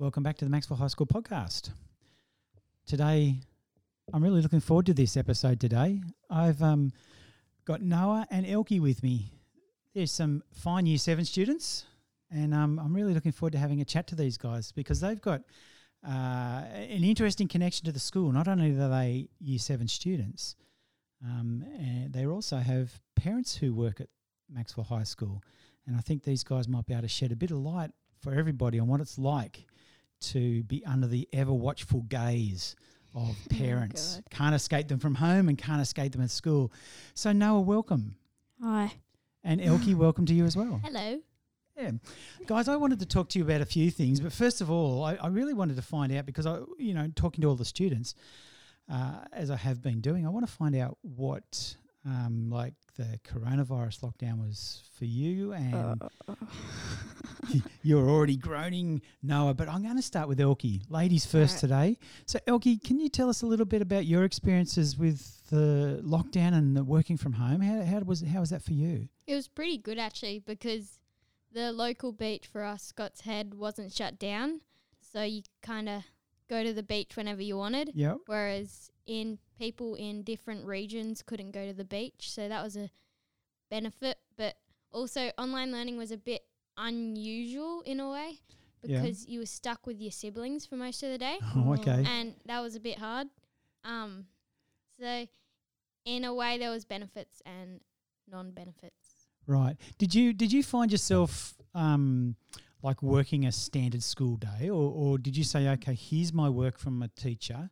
Welcome back to the Maxwell High School podcast. Today, I'm really looking forward to this episode today. I've um, got Noah and Elkie with me. There's some fine Year 7 students, and um, I'm really looking forward to having a chat to these guys because they've got uh, an interesting connection to the school. Not only are they Year 7 students, um, and they also have parents who work at Maxwell High School. And I think these guys might be able to shed a bit of light for everybody on what it's like to be under the ever watchful gaze of parents. God. can't escape them from home and can't escape them at school. So, Noah, welcome. Hi. And Elkie, welcome to you as well. Hello. Yeah. Guys, I wanted to talk to you about a few things, but first of all, I, I really wanted to find out because I, you know, talking to all the students, uh, as I have been doing, I want to find out what, um, like, the coronavirus lockdown was for you. And you're already groaning, Noah, but I'm going to start with Elkie. Ladies first Alright. today. So, Elkie, can you tell us a little bit about your experiences with the lockdown and the working from home? How, how was how was that for you? It was pretty good actually because the local beach for us, Scott's Head, wasn't shut down. So you kind of go to the beach whenever you wanted. Yep. Whereas in people in different regions couldn't go to the beach. So that was a benefit. But also, online learning was a bit unusual in a way Yeah. because you were stuck with your siblings for most of the day. Oh, okay. and that was a bit hard. Um, so in a way, there was benefits and non-benefits. Right. Did you did you find yourself um, like working a standard school day, or, or did you say, okay, here's my work from a teacher,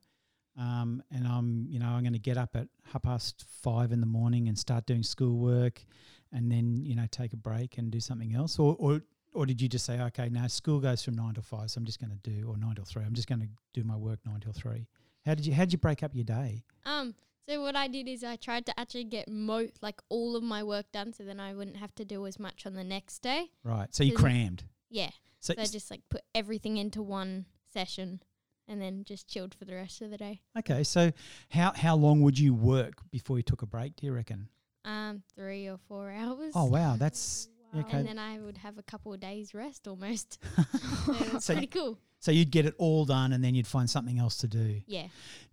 um, and I'm you know I'm going to get up at half past five in the morning and start doing schoolwork, and then you know take a break and do something else, or or or did you just say, okay, now school goes from nine till five, so I'm just going to do, or nine till three, I'm just going to do my work nine till three. How did you how did you break up your day? Um, so what I did is I tried to actually get mo like all of my work done, so then I wouldn't have to do as much on the next day. Right. So you crammed. Yeah, So, so I just like put everything into one session, and then just chilled for the rest of the day. okay. So how how long would you work before you took a break? Do you reckon? Um, three or four hours. Oh wow, that's okay. And then I would have a couple of days rest almost. so So- pretty cool. so you'd get it all done, and then you'd find something else to do. Yeah.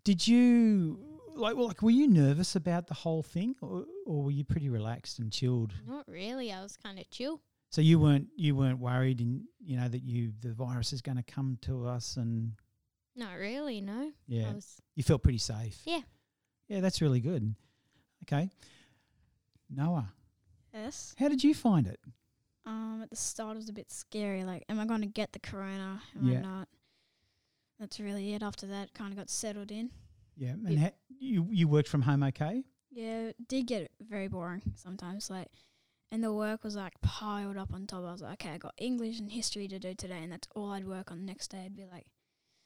Did you like? Well, like, were you nervous about the whole thing, or, or were you pretty relaxed and chilled? Not really. I was kind of chill. So you weren't you weren't worried, and you know that you the virus is going to come to us, and Not really. No. yeah, I was you felt pretty safe. Yeah. yeah, that's really good. Okay, Noah, Yes. how did you find it? Um, at the start it was a bit scary. Like, am I going to get the corona? Am Yeah. I not? That's really it. After that, kind of got settled in. Yeah, and Yeah. ha- you you worked from home, okay? Yeah, it did get very boring sometimes. Like, and the work was like piled up on top. I was like, okay, I got English and history to do today, and that's all I'd work on. The next day, I'd be like,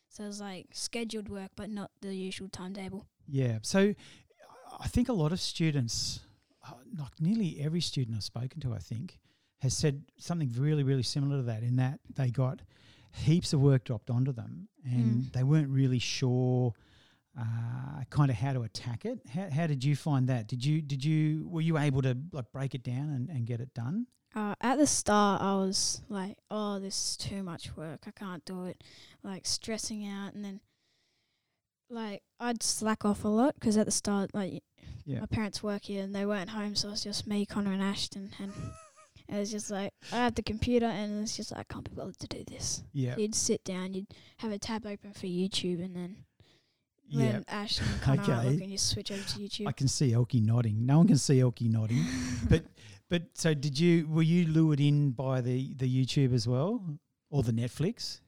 so it was like scheduled work, but not the usual timetable. Yeah. So I think a lot of students, uh, like nearly every student I've spoken to, I think, has said something really, really similar to that in that they got heaps of work dropped onto them and Mm. they weren't really sure uh, kind of how to attack it. How, how did you find that? Did you, did you, were you able to like break it down and, and get it done? Uh, at the start, I was like, "Oh, this is too much work. I can't do it." Like stressing out, and then like I'd slack off a lot because at the start, like Yeah. my parents work here and they weren't home, so it was just me, Connor, and Ashton, and it was just like I had the computer, and it's just like I can't be bothered to do this. Yeah. You'd sit down, you'd have a tab open for YouTube, and then Yeah. then Ashton and Connor are Okay. looking, you switch over to YouTube. I can see Elkie nodding. No one can see Elkie nodding. but but so did you? Were you lured in by the the YouTube as well, or the Netflix?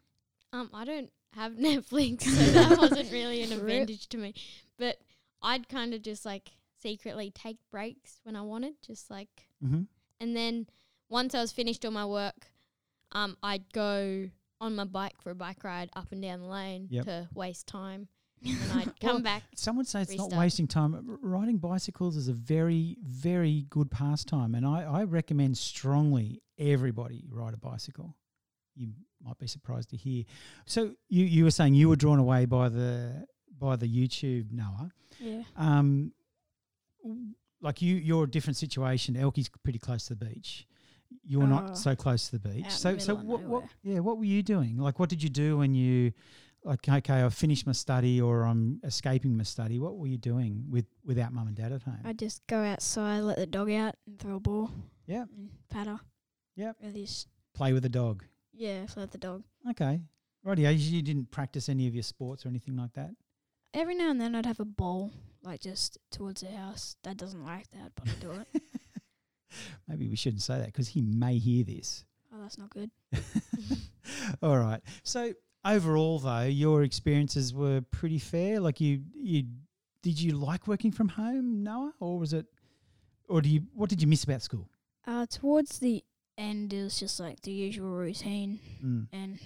Um, I don't have Netflix, so that wasn't really an advantage to me. But I'd kind of just like secretly take breaks when I wanted, just like, Mm-hmm. and then once I was finished all my work, um, I'd go on my bike for a bike ride up and down the lane Yep. to waste time, and I'd come Well, back. Some would say it's not wasting time. Riding bicycles is a very very good pastime, and I, I recommend strongly everybody ride a bicycle. You might be surprised to hear. So you you were saying you were drawn away by the by the YouTube Noah. yeah. Um, like you, you're a different situation. Elkie's pretty close to the beach. you're Uh, not so close to the beach. So the so what, what yeah, what were you doing? Like what did you do when you like okay, I've finished my study or I'm escaping my study. What were you doing with without mum and dad at home? I just go outside, let the dog out, and throw a ball. And paddle. Yep. Really, Play with the dog. Yeah, let the dog. Okay. Rightio, you you didn't practice any of your sports or anything like that? Every now and then I'd have a ball, like just towards the house. Dad doesn't like that, but I do it. Maybe we shouldn't say that because he may hear this. Oh, that's not good. All right. So overall, though, your experiences were pretty fair. Like you, you did you like working from home, Noah, or was it, or do you? What did you miss about school? Uh, towards the end, it was just like the usual routine, Mm. and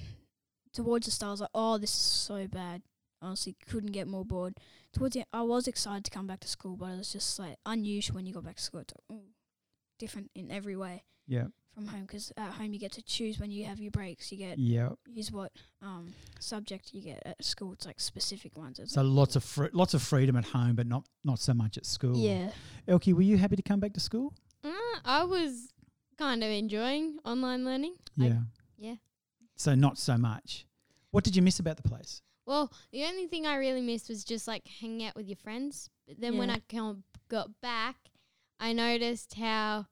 towards the start, I was like, "Oh, this is so bad." Honestly, couldn't get more bored. Towards the, end, I was excited to come back to school, but it was just like unusual when you got back to school. It's like, ooh, different in every way Yeah. from home because at home you get to choose when you have your breaks. You get Yeah. use what um subject you get at school. It's like specific ones. It's So like, lots of fr- lots of freedom at home, but not not so much at school. yeah, Elkie, were you happy to come back to school? Uh, I was kind of enjoying online learning. I- Yeah. yeah. So not so much. What did you miss about the place? Well, the only thing I really missed was just like hanging out with your friends. But then when Yeah. I come, got back, I noticed how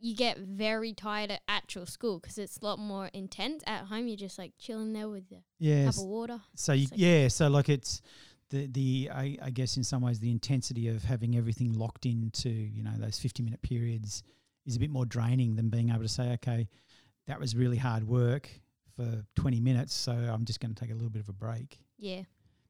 you get very tired at actual school because it's a lot more intense. At home, you're just like chilling there with a Yes. cup of water. So you, So- yeah, so like it's the the I, I guess in some ways the intensity of having everything locked into you know those fifty minute periods is a bit more draining than being able to say okay that was really hard work for twenty minutes so I'm just going to take a little bit of a break. Yeah.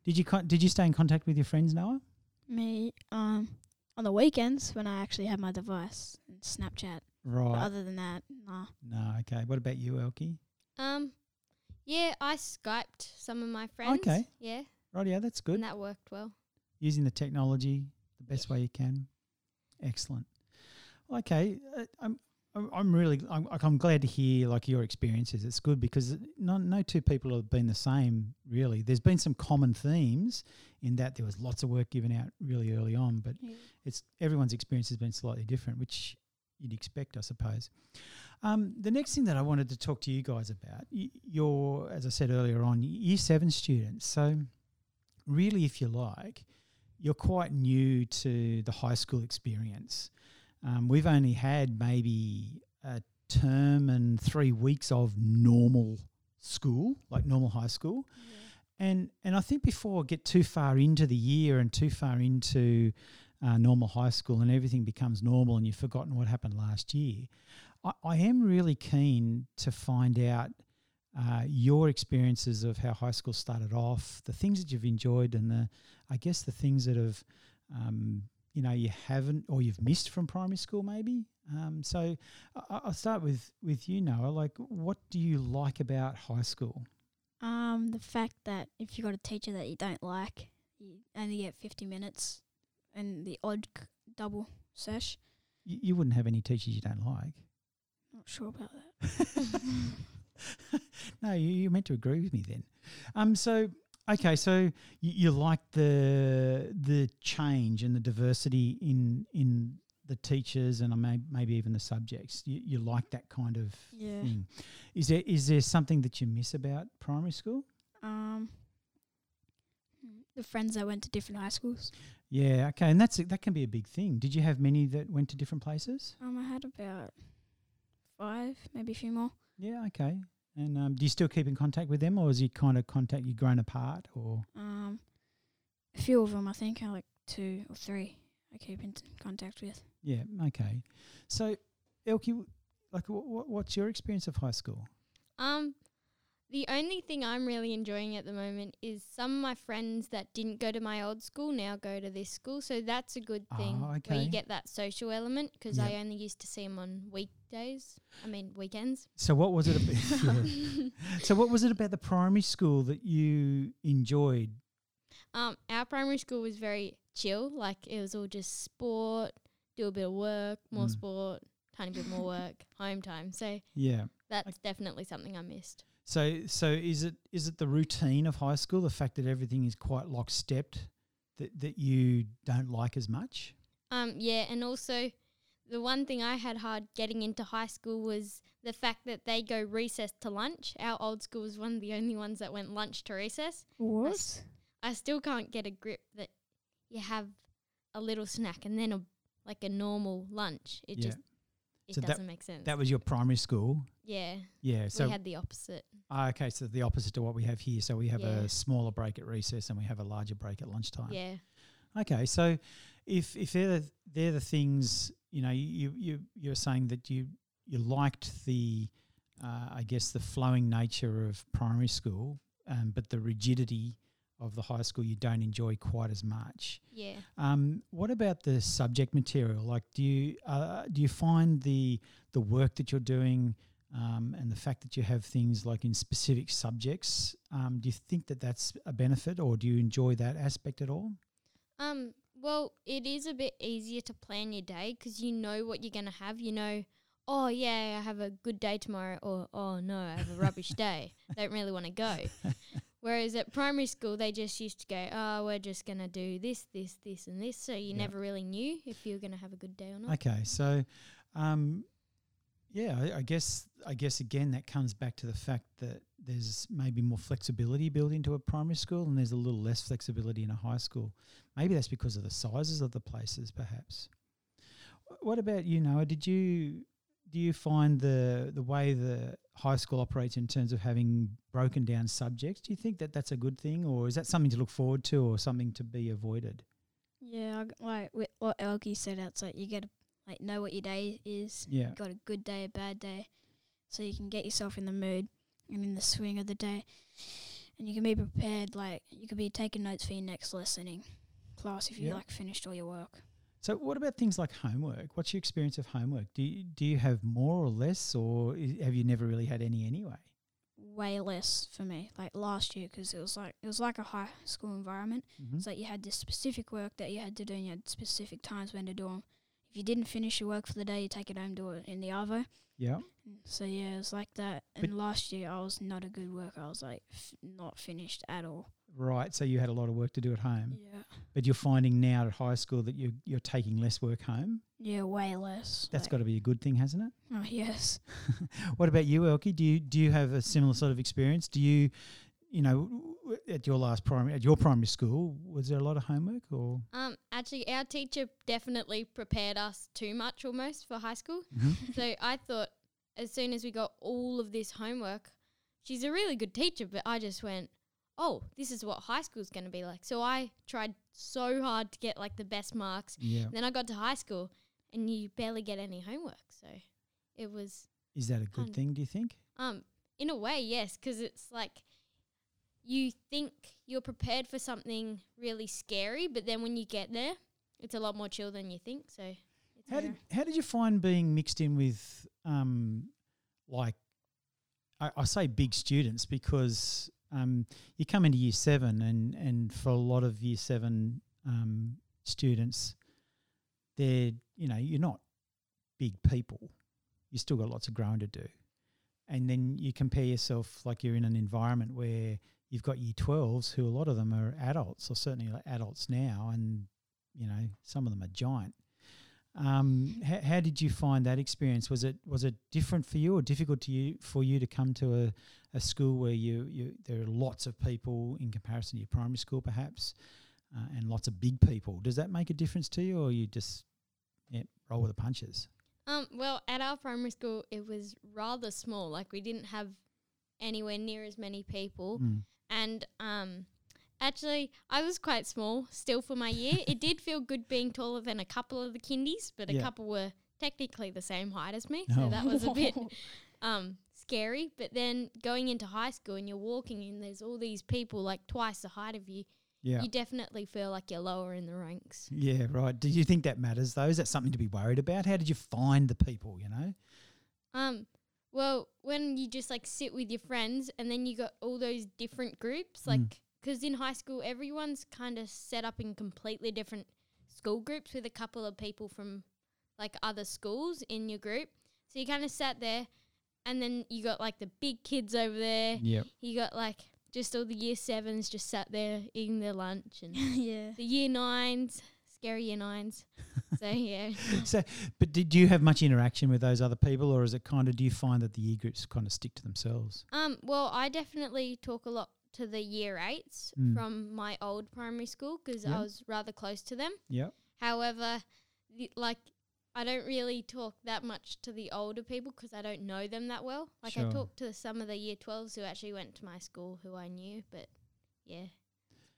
Did you con- did you stay in contact with your friends, Noah? me um on the weekends when I actually have my device and Snapchat. But Right. other than that, nah. No. Okay. What about you, Elkie? Um, yeah, I Skyped some of my friends. Okay. Yeah. Right. Yeah, that's good. And that worked well. using the technology the best way you can. Excellent. Okay, uh, I'm I'm- really I'm, I'm glad to hear like your experiences. It's good because no no two people have been the same really. There's been some common themes in that there was lots of work given out really early on, but it's everyone's experience has been slightly different, which you'd expect, I suppose. Um, the next thing that I wanted to talk to you guys about, you're, as I said earlier on, year seven students. So, really, if you like, you're quite new to the high school experience. Um, we've only had maybe a term and three weeks of normal school, like normal high school. And and I think before I get too far into the year and too far into uh, normal high school and everything becomes normal and you've forgotten what happened last year, I, I am really keen to find out uh, your experiences of how high school started off, the things that you've enjoyed, and the I guess the things that have um, you know you haven't or you've missed from primary school maybe. Um, so I, I'll start with with you, Noah. Like, what do you like about high school? Um, the fact that if you've got a teacher that you don't like, you only get fifty minutes, and the odd c- double sesh. You, you wouldn't have any teachers you don't like. Not sure about that. no, you, you're meant to agree with me then. Um, so okay, so you, you like the the change and the diversity in in the teachers and may, maybe even the subjects. You, you like that kind of Yeah. thing. Is there is there something that you miss about primary school? Um, the friends that went to different high schools. Yeah, okay, and that's that can be a big thing. Did you have many that went to different places? Um, I had about five, maybe a few more. Yeah, okay. And um, do you still keep in contact with them, or is you kind of contact you grown apart, or Um, a few of them, I think, are like two or three. I keep in contact with. Yeah. Okay. So, Elkie, w- like, what, what's your experience of high school? Um, the only thing I'm really enjoying at the moment is some of my friends that didn't go to my old school now go to this school, so that's a good thing. Ah, Where you get that social element because I only used to see them on weekdays. I mean weekends. So, what was it? About, yeah. So, what was it about the primary school that you enjoyed? Um, our primary school was very chill. Like it was all just sport, do a bit of work, more Mm. sport, tiny bit more work, home time. So Yeah. that's definitely something I missed. So, so is it is it the routine of high school, the fact that everything is quite lockstepped, that that you don't like as much? Um, yeah, and also the one thing I had hard getting into high school was the fact that they go recess to lunch. Our old school was one of the only ones that went lunch to recess. What? I still can't get a grip that you have a little snack and then a like a normal lunch. It Yeah. just it So that- doesn't make sense. That was your primary school. yeah, Yeah. So we had the opposite. ah, okay, so the opposite to what we have here. So we have Yeah. a smaller break at recess and we have a larger break at lunchtime. Yeah, Okay, so if if they're the, they're the things you know you you you're saying that you you liked the uh, I guess the flowing nature of primary school, um, but the rigidity of the high school you don't enjoy quite as much. yeah. Um, what about the subject material? Like, do you uh, do you find the the work that you're doing um, and the fact that you have things like in specific subjects? Um, do you think that that's a benefit, or do you enjoy that aspect at all? Um, well, it is a bit easier to plan your day because you know what you're going to have. You know, oh, yeah, I have a good day tomorrow, or oh, no, I have a rubbish day. Don't really want to go. Whereas at primary school, they just used to go, oh, we're just going to do this, this, this, and this. So you Yeah. never really knew if you were going to have a good day or not. Okay, so um, yeah, I, I guess I guess again that comes back to the fact that there's maybe more flexibility built into a primary school, and there's a little less flexibility in a high school. Maybe that's because of the sizes of the places, perhaps. What about you, Noah? Did you do you find the the way the high school operates in terms of having broken down subjects? Do you think that that's a good thing, or is that something to look forward to, or something to be avoided? Yeah, I g- like what Elkie said outside. You gotta like know what your day is. Yeah, you got a good day, a bad day, so you can get yourself in the mood and in the swing of the day, and you can be prepared. Like you could be taking notes for your next lessoning class if you Yeah. like finished all your work. So, what about things like homework? What's your experience of homework? Do you, do you have more or less, or i- have you never really had any anyway? Way less for me, like last year, because it was like it was like a high school environment. Mm-hmm. Like you had this specific work that you had to do, and you had specific times when to do 'em. If you didn't finish your work for the day, you take it home, do it in the Arvo. Yeah. So yeah, it was like that. But- And last year, I was not a good worker. I was like f- not finished at all. Right. So you had a lot of work to do at home, Yeah. but you're finding now at high school that you're, you're taking less work home. Yeah, way less. That's like- got to be a good thing, hasn't it? Oh yes. what about you, Elkie? Do you do you have a similar sort of experience? Do you, you know, at your last primary at your primary school, was there a lot of homework or? Um, actually, our teacher definitely prepared us too much almost for high school. so I thought as soon as we got all of this homework, she's a really good teacher, but I just went, oh, this is what high school's going to be like. So I tried so hard to get like the best marks. Yeah. Then I got to high school and you barely get any homework. So it was, Is that a good thing? Do you think? um, in a way, yes, because it's like you think you're prepared for something really scary, but then when you get there, it's a lot more chill than you think. So it's How did how did you find being mixed in with um like I, I say big students because um you come into year seven and and for a lot of year seven um students they're you know you're not big people. You still got lots of growing to do. And then you compare yourself like you're in an environment where you've got year 12s who a lot of them are adults or certainly adults now and you know some of them are giant um, how, how did you find that experience? Was it was it different for you or difficult to you for you to come to a, a school where you, you there are lots of people in comparison to your primary school perhaps, uh, and lots of big people? Does that make a difference to you, or you just yeah, roll with the punches? Um, well, at our primary school, it was rather small. Like we didn't have anywhere near as many people, Mm. and um, actually, I was quite small still for my year. it did feel good being taller than a couple of the kindies, but a couple were technically the same height as me, so Oh. that was a bit um scary. But then going into high school and you're walking and there's all these people like twice the height of you, Yeah. you definitely feel like you're lower in the ranks. Yeah, right. Do you think that matters though? Is that something to be worried about? How did you find the people, you know? Um, well, when you just like sit with your friends and then you got all those different groups, like, Mm. Because in high school, everyone's kind of set up in completely different school groups with a couple of people from like other schools in your group. So you kind of sat there and then you got like the big kids over there. Yep. You got like just all the year sevens just sat there eating their lunch and yeah. the year nines scary year nines. so yeah. so, but did you have much interaction with those other people, or is it kind of? Do you find that the year groups kind of stick to themselves? Um, well, I definitely talk a lot to the year eights Mm. from my old primary school because Yeah. I was rather close to them. Yeah. However, the, like I don't really talk that much to the older people because I don't know them that well. Like Sure. I talk to some of the year twelves who actually went to my school who I knew, but yeah,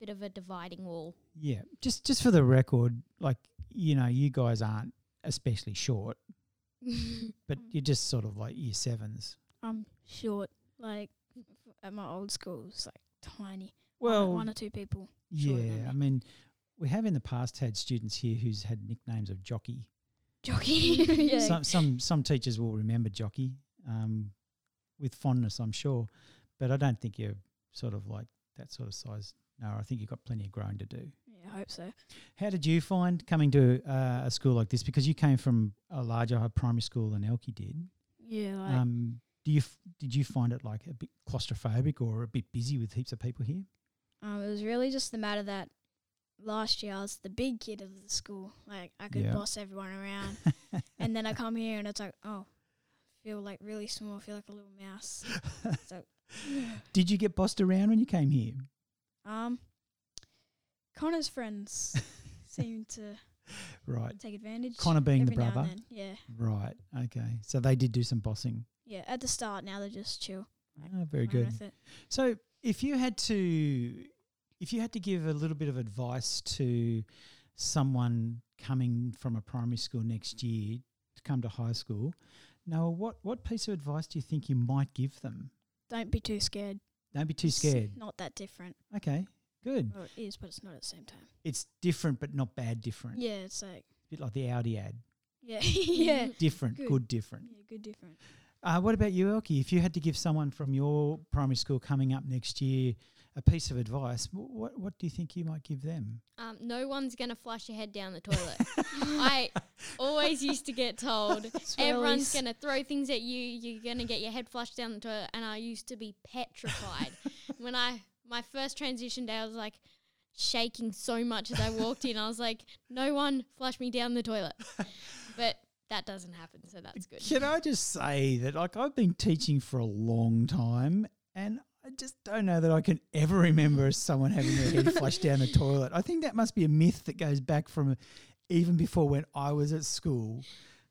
bit of a dividing wall. Yeah. Just just for the record, like you know, you guys aren't especially short, but you're just sort of like year sevens. I'm short. Like at my old school, it's like tiny. Well, one or two people. yeah. I mean, we have in the past had students here who's had nicknames of jockey. Jockey. yeah. Some some some teachers will remember jockey um, with fondness, I'm sure, but I don't think you're sort of like that sort of size. No, I think you've got plenty of growing to do. yeah, I hope so. How did you find coming to uh, a school like this? Because you came from a larger primary school than Elkie did. Yeah, like Um, do you f- did you find it like a bit claustrophobic or a bit busy with heaps of people here? um, it was really just the matter that last year I was the big kid of the school. Like I could Yeah. boss everyone around, and then I come here and it's like, oh, I feel like really small. I feel like a little mouse. So did you get bossed around when you came here? um, Connor's friends seem to Right, take advantage. Connor being the every now and brother. Yeah, right, okay. So they did do some bossing. Yeah. At the start, now they're just chill. Oh, very good. So if you had to if you had to give a little bit of advice to someone coming from a primary school next year to come to high school, Noah, what, what piece of advice do you think you might give them? Don't be too scared. Don't be too It's scared. Not that different. Okay, good. Well, it is, but it's not at the same time. It's different but not bad different. Yeah, it's like A bit like the Audi ad. yeah, yeah, Different, Good. good, different. yeah. Good different. Uh, what about you, Elkie? If you had to give someone from your primary school coming up next year a piece of advice, wh- what what do you think you might give them? Um, no one's gonna flush your head down the toilet. I always used to get told everyone's gonna throw things at you. You're gonna get your head flushed down the toilet, and I used to be petrified when I my first transition day. I was like shaking so much as I walked in. I was like, no one flush me down the toilet, but that doesn't happen, so that's good. Can I just say that, like, I've been teaching for a long time, and I just don't know that I can ever remember someone having their head flushed down the toilet. I think that must be a myth that goes back from even before when I was at school.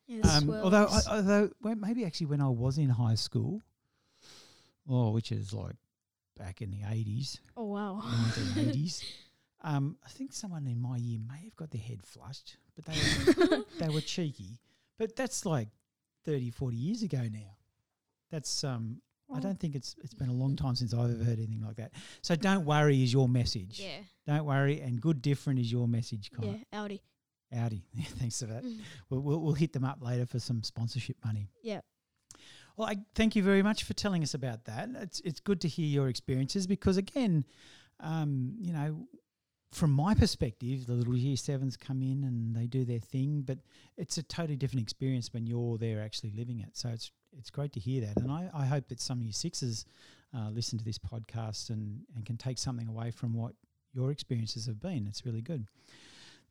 Yeah, Um, although, I, although well, maybe actually when I was in high school, oh, which is like back in the eighties, oh wow. nineteen eighties. Um, I think someone in my year may have got their head flushed, but they were, they were cheeky. But that's like 30, 40 years ago now. That's um, I don't think it's it's been a long time since I've ever heard anything like that. So don't worry is your message. Yeah. Don't worry, and good different is your message, Yeah, Connor. Audi. Audi. Thanks for that. Mm. We'll, we'll we'll hit them up later for some sponsorship money. Yeah. Well, I thank you very much for telling us about that. It's it's good to hear your experiences because again, um, you know, from my perspective, the little year sevens come in and they do their thing, but it's a totally different experience when you're there actually living it. So it's it's great to hear that, and I, I hope that some of year sixes uh, listen to this podcast and and can take something away from what your experiences have been. It's really good.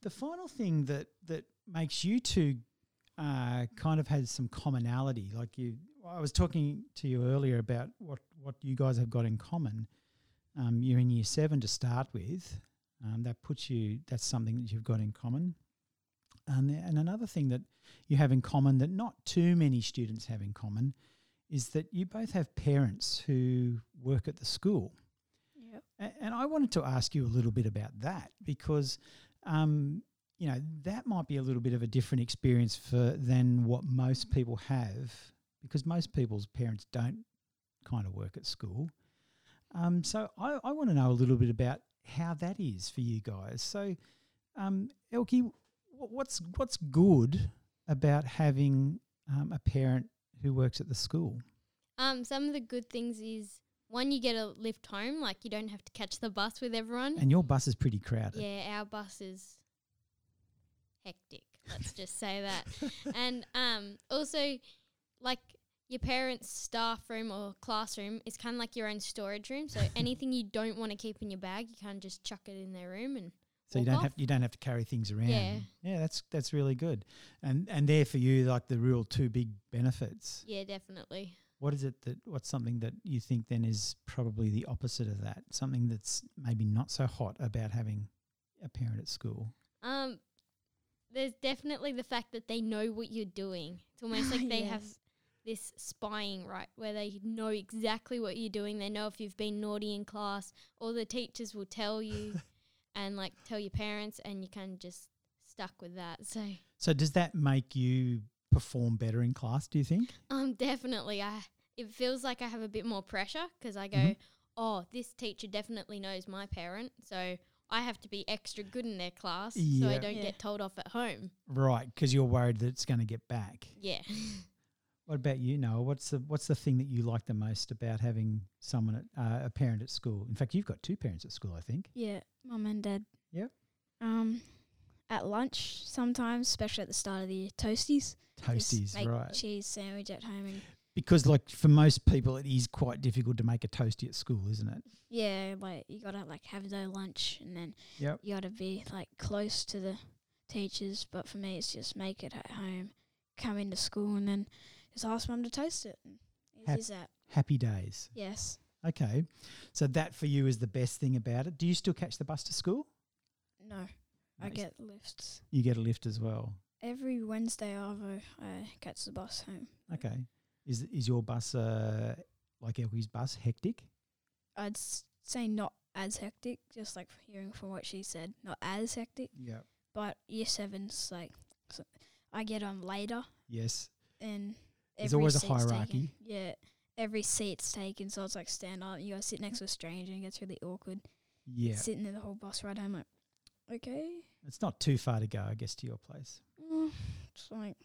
The final thing that that makes you two uh, kind of has some commonality. Like you, I was talking to you earlier about what what you guys have got in common. Um, you're in year seven to start with. Um, that puts you. That's something that you've got in common. And the, and another thing that you have in common that not too many students have in common is that you both have parents who work at the school. Yep. A- And I wanted to ask you a little bit about that because, um, you know, that might be a little bit of a different experience for than what most people have because most people's parents don't kind of work at school. Um, so I, I want to know a little bit about how that is for you guys. So, um, Elkie, wh- what's what's good about having um, a parent who works at the school? Um, some of the good things is one, you get a lift home, like you don't have to catch the bus with everyone. And your bus is pretty crowded. Yeah, our bus is hectic. Let's just say that. and um, also, like your parents' staff room or classroom is kind of like your own storage room. So anything you don't want to keep in your bag, you kind of just chuck it in their room, and So you don't off. have you don't have to carry things around. Yeah. yeah, that's that's really good, and and there for you like the real two big benefits. Yeah, definitely. What is it that what's something that you think then is probably the opposite of that? Something that's maybe not so hot about having a parent at school. Um, there's definitely the fact that they know what you're doing. It's almost like they have Yes. This spying right where they know exactly what you're doing. They know if you've been naughty in class, all the teachers will tell you, and like tell your parents, and you kind of just stuck with that. So So does that make you perform better in class? Do you think? um, definitely, I it feels like I have a bit more pressure because I go, Mhm. oh, this teacher definitely knows my parent, so. I have to be extra good in their class so I don't Yeah. get told off at home. Right, because you're worried that it's going to get back. Yeah. What about you, Noah? What's the what's the thing that you like the most about having someone at uh, a parent at school? In fact, you've got two parents at school, I think. Yeah, mum and dad. Yep. Um, at lunch sometimes, especially at the start of the year, toasties. Toasties, make right? Cheese sandwich at home, and Because like for most people, it is quite difficult to make a toasty at school, isn't it? yeah, like you gotta like have their lunch, and then Yep. you gotta be like close to the teachers. But for me, it's just make it at home, come into school, and then just ask mum to taste it. And Hap- that. Happy days. Yes. Okay, so that for you is the best thing about it. Do you still catch the bus to school? No, I get lifts You get a lift as well. every Wednesday. Arvo, I catch the bus home. Okay, is is your bus uh, like Elkie's bus hectic? I'd s- say not as hectic, just like hearing from what she said, not as hectic. Yeah. But year seven's like, so I get on later, Yes. and There's always a seat's taken. hierarchy. Yeah, every seat's taken, so it's like stand up. You gotta sit next to a stranger, and it gets really awkward. Yeah. Sitting there the whole bus ride home, like, okay, It's not too far to go, I guess, to your place. mm, it's like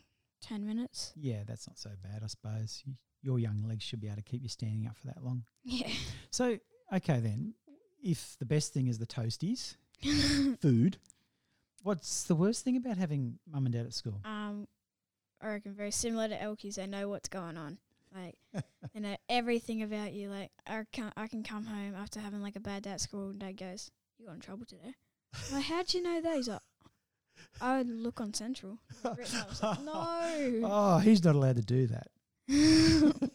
ten minutes. Yeah, that's not so bad, I suppose. Y- Your young legs should be able to keep you standing up for that long. Yeah. So, okay then, if the best thing is the toasties, food, what's the worst thing about having mum and dad at school? um, I reckon very similar to Elkies. They know what's going on. Like they know everything about you. Like I can I can come home after having like a bad day at school, and Dad goes, "You got in trouble today." I'm like, how'd you know that? He's like, I would look on Sentral. Written out. I was like, no. Oh, he's not allowed to do that.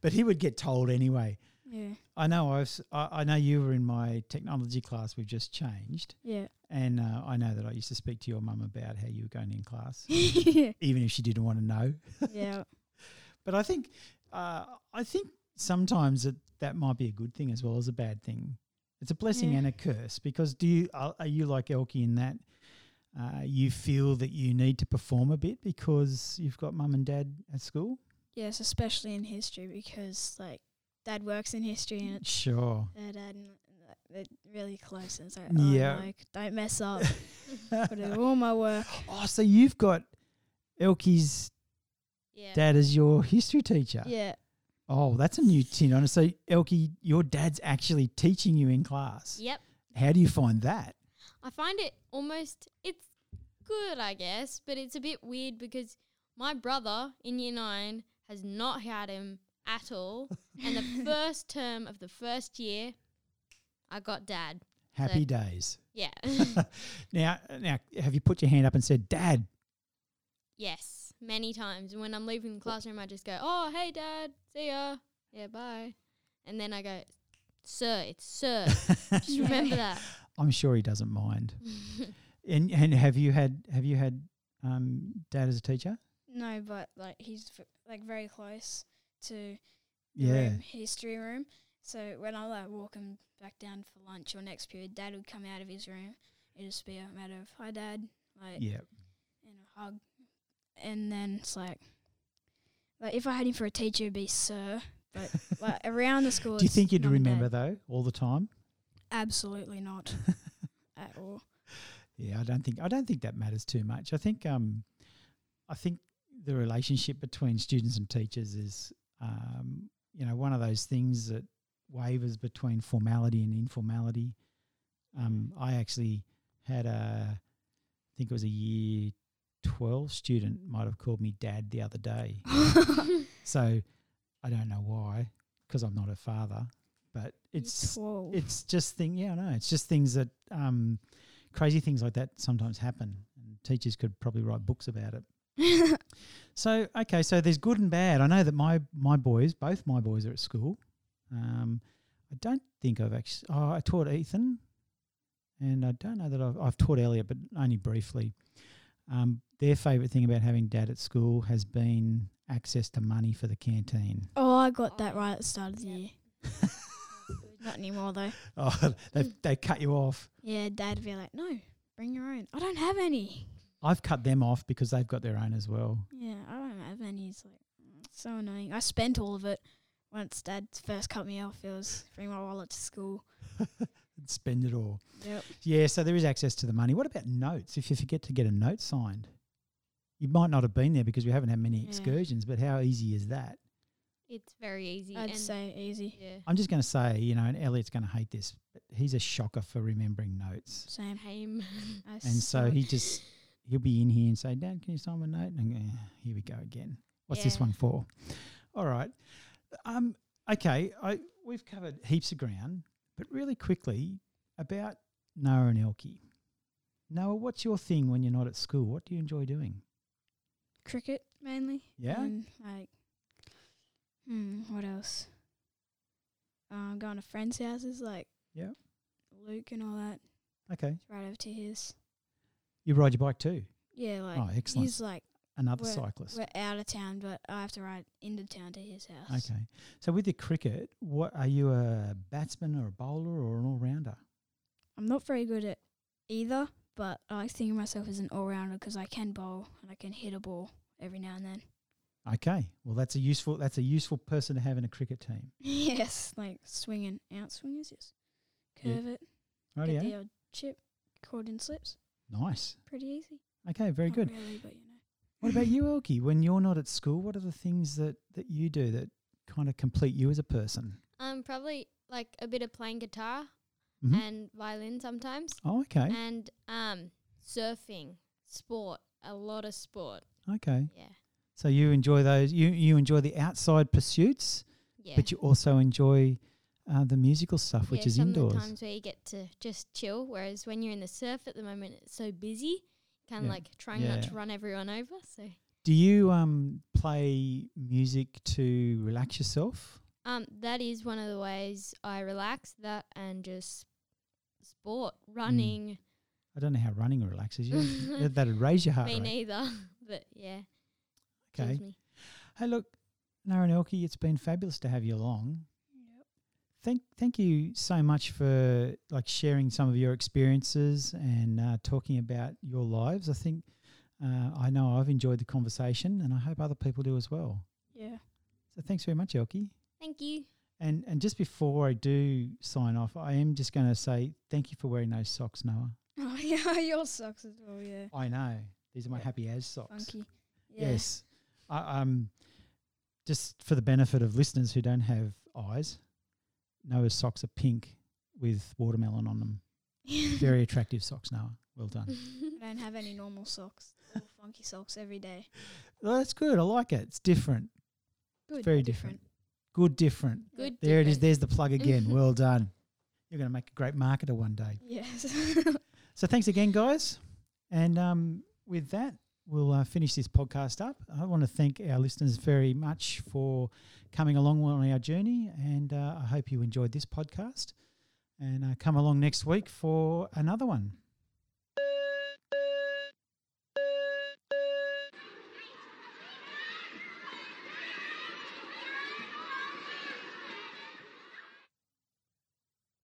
but he would get told anyway. Yeah, I know I, was, I, I know you were in my technology class we've just changed. yeah, And uh, I know that I used to speak to your mum about how you were going in class, even if she didn't want to know. yeah. But I think uh, I think sometimes that that might be a good thing as well as a bad thing. It's a blessing Yeah. and a curse because do you are, are you like Elkie in that uh, you feel that you need to perform a bit because you've got mum and dad at school? Yes, especially in history because like Dad works in history and it's Sure. their dad and they're really close. And it's like, Yeah. oh, like don't mess up. Gotta do all my work. oh, so you've got Elkie's Yeah. dad as your history teacher. Yeah, Oh, that's a new tin on. So Elkie, your dad's actually teaching you in class. Yep. How do you find that? I find it almost it's good, I guess, but it's a bit weird because my brother in year nine has not had him at all, and the first term of the first year, I got dad. Happy So- days. Yeah. now, now, have you put your hand up and said, "Dad"? yes, many times. And when I'm leaving the classroom, I just go, "Oh, hey, dad, see ya, yeah, bye," and then I go, "Sir, it's sir." Just remember that. I'm sure he doesn't mind. And and have you had have you had um, dad as a teacher? no, but like he's v- like very close to the Yeah. room, history room. So when I like walking back down for lunch or next period, Dad would come out of his room. It'd just be a matter of hi, Dad, like Yeah. and a hug, and then it's like, like if I had him for a teacher, it'd be Sir. But like around the school, Do you think you'd Dad. remember though all the time? Absolutely not at all. Yeah, I don't think I don't think that matters too much. I think um, I think the relationship between students and teachers is um, you know one of those things that wavers between formality and informality. Um, I actually had a, I think it was a year twelve student might have called me dad the other day. So I don't know why, because I'm not a father, but it's it's just thing. Yeah, I know. It's just things that um, crazy things like that sometimes happen, and teachers could probably write books about it. So okay, so there's good and bad. I know that my my boys, both my boys, are at school. Um, I don't think I've actually. Oh, I taught Ethan, and I don't know that I've I've taught Elliot, but only briefly. Um, their favourite thing about having dad at school has been access to money for the canteen. oh, I got that right at the start of the year. Not anymore though. Oh, they they cut you off. Yeah, Dad would be like, "No, bring your own." I don't have any. I've cut them off because they've got their own as well. Yeah, I don't have any. It's like it's so annoying. I spent all of it once Dad first cut me off. It was bring my wallet to school. Spend it all. Yep. Yeah, so there is access to the money. What about notes? If you forget to get a note signed, you might not have been there because we haven't had many Yeah. excursions. But how easy is that? It's very easy. I'd and say easy. yeah. I'm just going to say, you know, and Elliot's going to hate this, but he's a shocker for remembering notes. Same. Same. And so he just he'll be in here and say, "Dad, can you sign my note?" And "Ah, here we go again. What's this one for? All right. Um. Okay. I we've covered heaps of ground, but really quickly about Noah and Elkie. Noah, what's your thing when you're not at school? What do you enjoy doing? cricket mainly. Yeah? And like, hmm, what else? Um, going to friends' houses like Yeah. Luke and all that. Okay. Right over to his. You ride your bike too. Yeah, like oh, excellent. he's like Another we're- cyclist. we're out of town, but I have to ride into town to his house. Okay. So with your cricket, what are you a batsman or a bowler or an all rounder? I'm not very good at either, but I like to think of myself as an all rounder because I can bowl and I can hit a ball every now and then. Okay. Well, that's a useful that's a useful person to have in a cricket team. yes, like swinging out swingers, yes. Yeah. Curve it, Right? get the odd chip, caught in slips. Nice. Pretty easy. Okay. Very Not good. Really, but you know. What about you, Elkie? When you're not at school, what are the things that that you do that kind of complete you as a person? Um, probably like a bit of playing guitar Mhm. and violin sometimes, Oh, okay. and um, surfing, sport, a lot of sport. Okay. Yeah, So you enjoy those. You you enjoy the outside pursuits, yeah. but you also enjoy uh, the musical stuff, which yeah, is some indoors. Of the times where you get to just chill, whereas when you're in the surf at the moment, it's so busy. Kind of Yeah. like trying not to run everyone over. So, Do you um play music to relax yourself? um, that is one of the ways I relax. That and just sport, running. I don't know how running relaxes you. That- That'd raise your heart Me rate. neither, but yeah, Okay. Hey, look, Noah and Elkie, it's been fabulous to have you along. Thank, thank you so much for like sharing some of your experiences and uh, talking about your lives. I think uh, I know I've enjoyed the conversation, and I hope other people do as well. Yeah. So thanks very much, Elkie. Thank you. And and just before I do sign off, I am just going to say thank you for wearing those socks, Noah. Oh yeah, your socks as well. Yeah. I know these are my happy as socks. Funky. Yeah. Yes. I, um, just for the benefit of listeners who don't have eyes, Noah's socks are pink with watermelon on them. Very attractive socks, Noah. Well done. I don't have any normal socks. All funky socks every day. Well, that's good. I like it. It's different. Good. very different. Good, different. Good. There it is. There's the plug again. well done. You're going to make a great marketer one day. Yes. So thanks again, guys. And um, with that, we'll uh, finish this podcast up. I want to thank our listeners very much for coming along on our journey, and uh, I hope you enjoyed this podcast. And uh, come along next week for another one.